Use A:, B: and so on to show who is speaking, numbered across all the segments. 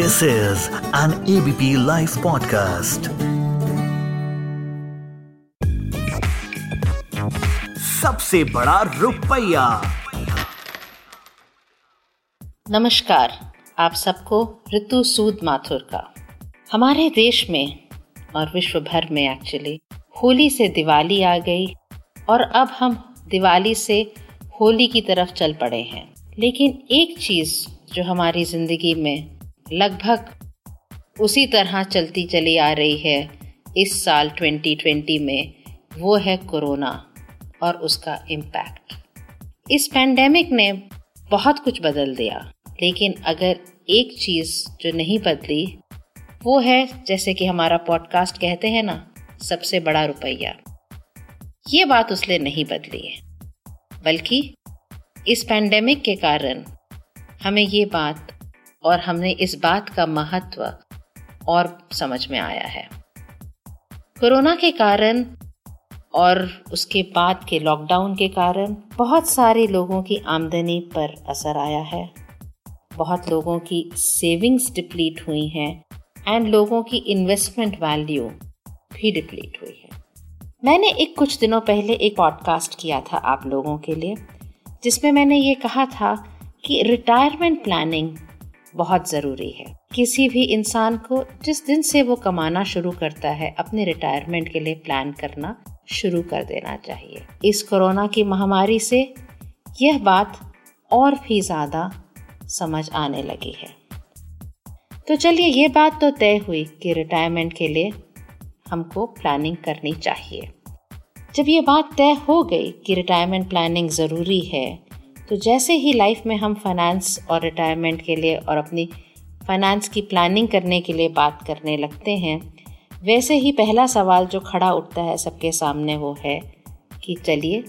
A: This is an ABP live podcast सबसे बड़ा रुपया।
B: नमस्कार, आप सबको ऋतु सूद माथुर का। हमारे देश में और विश्व भर में एक्चुअली होली से दिवाली आ गई और अब हम दिवाली से होली की तरफ़ चल पड़े हैं। लेकिन एक चीज़ जो हमारी ज़िंदगी में लगभग उसी तरह चलती चली आ रही है इस साल 2020 में। वो है कोरोना और उसका इम्पैक्ट इस पैंडेमिक ने बहुत कुछ बदल दिया, लेकिन अगर एक चीज़ जो नहीं बदली, वो है जैसे कि हमारा पॉडकास्ट कहते हैं ना, सबसे बड़ा रुपया। ये बात उसने नहीं बदली है, बल्कि इस पैंडेमिक के कारण हमें ये बात और हमने इस बात का महत्व और समझ में आया है। कोरोना के कारण और उसके बाद के लॉकडाउन के कारण बहुत सारे लोगों की आमदनी पर असर आया है। बहुत लोगों की सेविंग्स डिप्लीट हुई हैं एंड लोगों की इन्वेस्टमेंट वैल्यू भी डिप्लीट हुई है। मैंने एक कुछ दिनों पहले एक पॉडकास्ट किया था आप लोगों के लिए, जिसमें मैंने ये कहा था कि रिटायरमेंट प्लानिंग बहुत ज़रूरी है। किसी भी इंसान को जिस दिन से वो कमाना शुरू करता है, अपने रिटायरमेंट के लिए प्लान करना शुरू कर देना चाहिए। इस कोरोना की महामारी से यह बात और भी ज़्यादा समझ आने लगी है। तो चलिए, ये बात तो तय हुई कि रिटायरमेंट के लिए हमको प्लानिंग करनी चाहिए। जब ये बात तय हो गई कि रिटायरमेंट प्लानिंग ज़रूरी है तो जैसे ही लाइफ में हम फाइनेंस और रिटायरमेंट के लिए और अपनी फाइनेंस की प्लानिंग करने के लिए बात करने लगते हैं, वैसे ही पहला सवाल जो खड़ा उठता है सबके सामने वो है कि चलिए,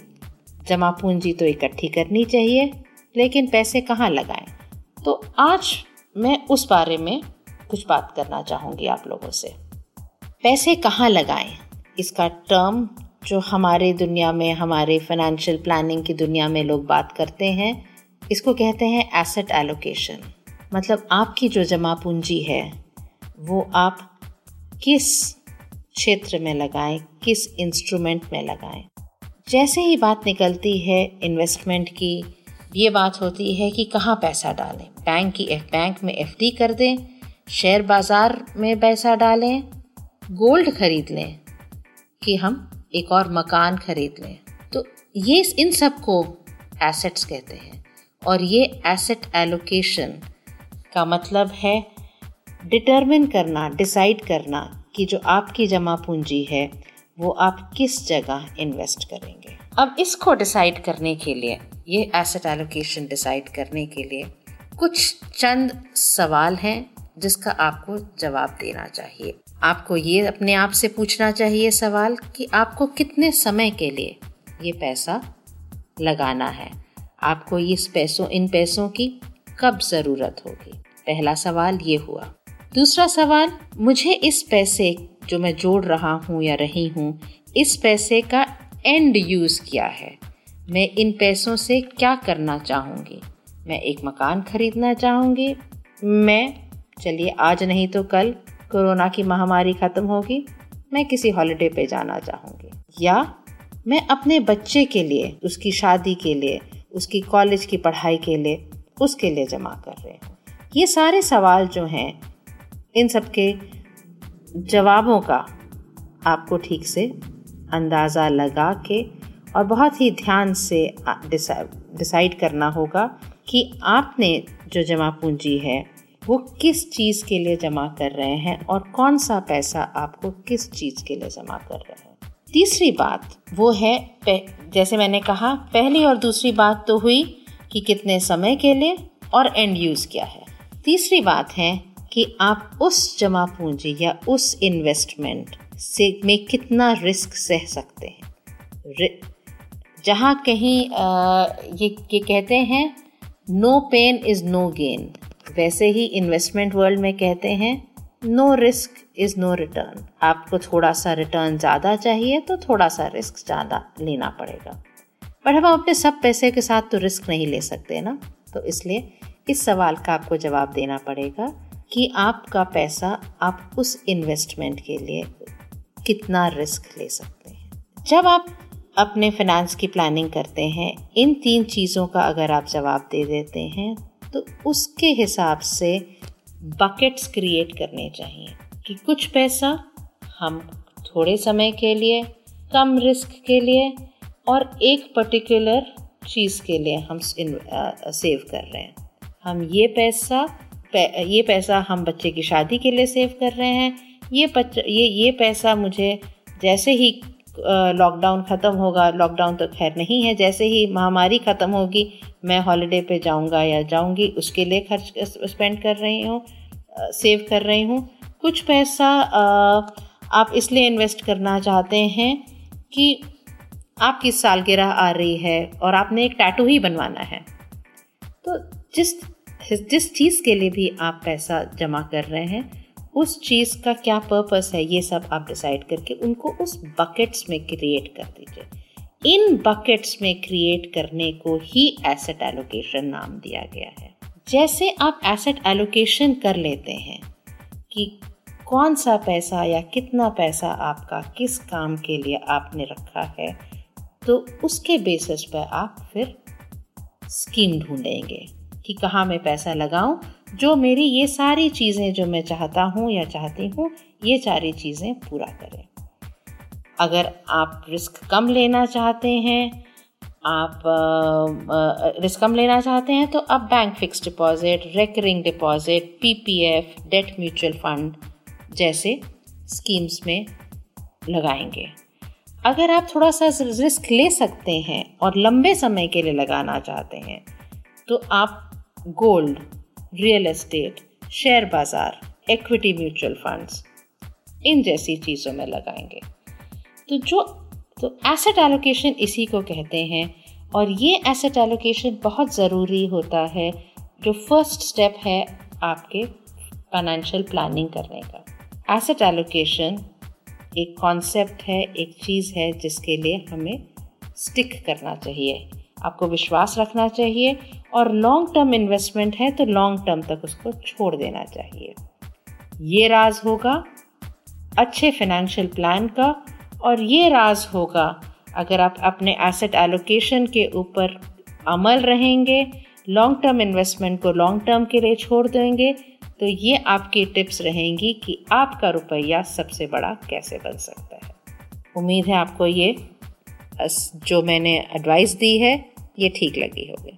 B: जमा पूंजी तो इकट्ठी करनी चाहिए, लेकिन पैसे कहाँ लगाएँ? तो आज मैं उस बारे में कुछ बात करना चाहूँगी आप लोगों से। पैसे कहाँ लगाएँ? इसका टर्म जो हमारे दुनिया में, हमारे फाइनेंशियल प्लानिंग की दुनिया में लोग बात करते हैं, इसको कहते हैं एसेट एलोकेशन मतलब आपकी जो जमा पूंजी है, वो आप किस क्षेत्र में लगाएँ, किस इंस्ट्रूमेंट में लगाएँ। जैसे ही बात निकलती है इन्वेस्टमेंट की, ये बात होती है कि कहाँ पैसा डालें। बैंक की एफ़ बैंक में एफडी कर दें शेयर बाज़ार में पैसा डालें गोल्ड खरीद लें, कि हम एक और मकान खरीद लें। तो ये इन सबको एसेट्स कहते हैं। और ये एसेट एलोकेशन का मतलब है डिटरमिन करना डिसाइड करना कि जो आपकी जमा पूंजी है, वो आप किस जगह इन्वेस्ट करेंगे। अब इसको डिसाइड करने के लिए, ये एसेट एलोकेशन डिसाइड करने के लिए कुछ चंद सवाल हैं जिसका आपको जवाब देना चाहिए। आपको ये अपने आप से पूछना चाहिए सवाल कि आपको कितने समय के लिए ये पैसा लगाना है। आपको इस पैसों, इन पैसों की कब ज़रूरत होगी? पहला सवाल ये हुआ। दूसरा सवाल, मुझे इस पैसे जो मैं जोड़ रहा हूँ या रही हूँ, इस पैसे का एंड यूज़ क्या है? मैं इन पैसों से क्या करना चाहूँगी? मैं एक मकान खरीदना चाहूँगी। मैं, चलिए आज नहीं तो कल कोरोना की महामारी ख़त्म होगी, मैं किसी हॉलिडे पे जाना चाहूँगी। या मैं अपने बच्चे के लिए, उसकी शादी के लिए, उसकी कॉलेज की पढ़ाई के लिए, उसके लिए जमा कर रहे हूँ। ये सारे सवाल जो हैं, इन सब के जवाबों का आपको ठीक से अंदाज़ा लगा के और बहुत ही ध्यान से डिसाइड करना होगा कि आपने जो जमा पूंजी है वो किस चीज़ के लिए जमा कर रहे हैं और कौन सा पैसा आपको किस चीज़ के लिए जमा कर रहे हैं? तीसरी बात वो है जैसे मैंने कहा पहली और दूसरी बात तो हुई कि कितने समय के लिए और एंड यूज़ क्या है। तीसरी बात है कि आप उस जमा पूंजी या उस इन्वेस्टमेंट से में कितना रिस्क सह सकते हैं। जहाँ कहीं आ, ये ये कहते हैं no pain is no gain वैसे ही इन्वेस्टमेंट वर्ल्ड में कहते हैं no risk is no return आपको थोड़ा सा रिटर्न ज़्यादा चाहिए तो थोड़ा सा रिस्क ज़्यादा लेना पड़ेगा। पर हम अपने सब पैसे के साथ तो रिस्क नहीं ले सकते ना? तो इसलिए इस सवाल का आपको जवाब देना पड़ेगा कि आपका पैसा आप उस इन्वेस्टमेंट के लिए कितना रिस्क ले सकते हैं। जब आप अपने फाइनेंस की प्लानिंग करते हैं, इन तीन चीज़ों का अगर आप जवाब दे देते हैं तो उसके हिसाब से बकेट्स क्रिएट करने चाहिए कि कुछ पैसा हम थोड़े समय के लिए, कम रिस्क के लिए और एक पर्टिकुलर चीज़ के लिए हम सेव कर रहे हैं। हम ये पैसा ये पैसा हम बच्चे की शादी के लिए सेव कर रहे हैं। ये ये ये पैसा मुझे जैसे ही लॉकडाउन ख़त्म होगा लॉकडाउन तो खैर नहीं है, जैसे ही महामारी ख़त्म होगी, मैं हॉलिडे पे जाऊँगा या जाऊँगी, उसके लिए खर्च स्पेंड कर रही हूँ सेव कर रही हूँ। कुछ पैसा आप इसलिए इन्वेस्ट करना चाहते हैं कि आपकी सालगिरह आ रही है और आपने एक टैटू ही बनवाना है। तो जिस जिस चीज़ के लिए भी आप पैसा जमा कर रहे हैं उस चीज़ का क्या पर्पस है, ये सब आप डिसाइड करके उनको उस बकेट्स में क्रिएट कर दीजिए। इन बकेट्स में क्रिएट करने को ही एसेट एलोकेशन नाम दिया गया है। जैसे आप एसेट एलोकेशन कर लेते हैं कि कौन सा पैसा या कितना पैसा आपका किस काम के लिए आपने रखा है तो उसके बेसिस पर आप फिर स्कीम ढूंढेंगे। कि कहाँ मैं पैसा लगाऊँ, जो मेरी ये सारी चीज़ें जो मैं चाहता हूँ या चाहती हूँ, ये सारी चीज़ें पूरा करें। अगर आप रिस्क कम लेना चाहते हैं, आप रिस्क कम लेना चाहते हैं तो आप bank fix deposit recurring deposit PPF debt mutual fund जैसे स्कीम्स में लगाएँगे। अगर आप थोड़ा सा रिस्क ले सकते हैं और लंबे समय के लिए लगाना चाहते हैं तो आप गोल्ड रियल एस्टेट शेयर बाज़ार इक्विटी म्यूचुअल फंड्स इन जैसी चीज़ों में लगाएँगे। तो जो तो एसेट एलोकेशन इसी को कहते हैं और ये एसेट एलोकेशन बहुत ज़रूरी होता है जो फ़र्स्ट स्टेप है आपके फाइनेंशियल प्लानिंग करने का। एसेट एलोकेशन एक कॉन्सेप्ट है, एक चीज़ है जिसके लिए हमें स्टिक करना चाहिए। आपको विश्वास रखना चाहिए और लॉन्ग टर्म इन्वेस्टमेंट है तो लॉन्ग टर्म तक उसको छोड़ देना चाहिए। ये राज होगा अच्छे फाइनेंशियल प्लान का और ये राज होगा अगर आप अपने एसेट एलोकेशन के ऊपर अमल रहेंगे लॉन्ग टर्म इन्वेस्टमेंट को लॉन्ग टर्म के लिए छोड़ देंगे तो ये आपकी टिप्स रहेंगी कि आपका रुपया सबसे बड़ा कैसे बन सकता है। उम्मीद है आपको ये जो मैंने एडवाइस दी है, ये ठीक लगी होगी।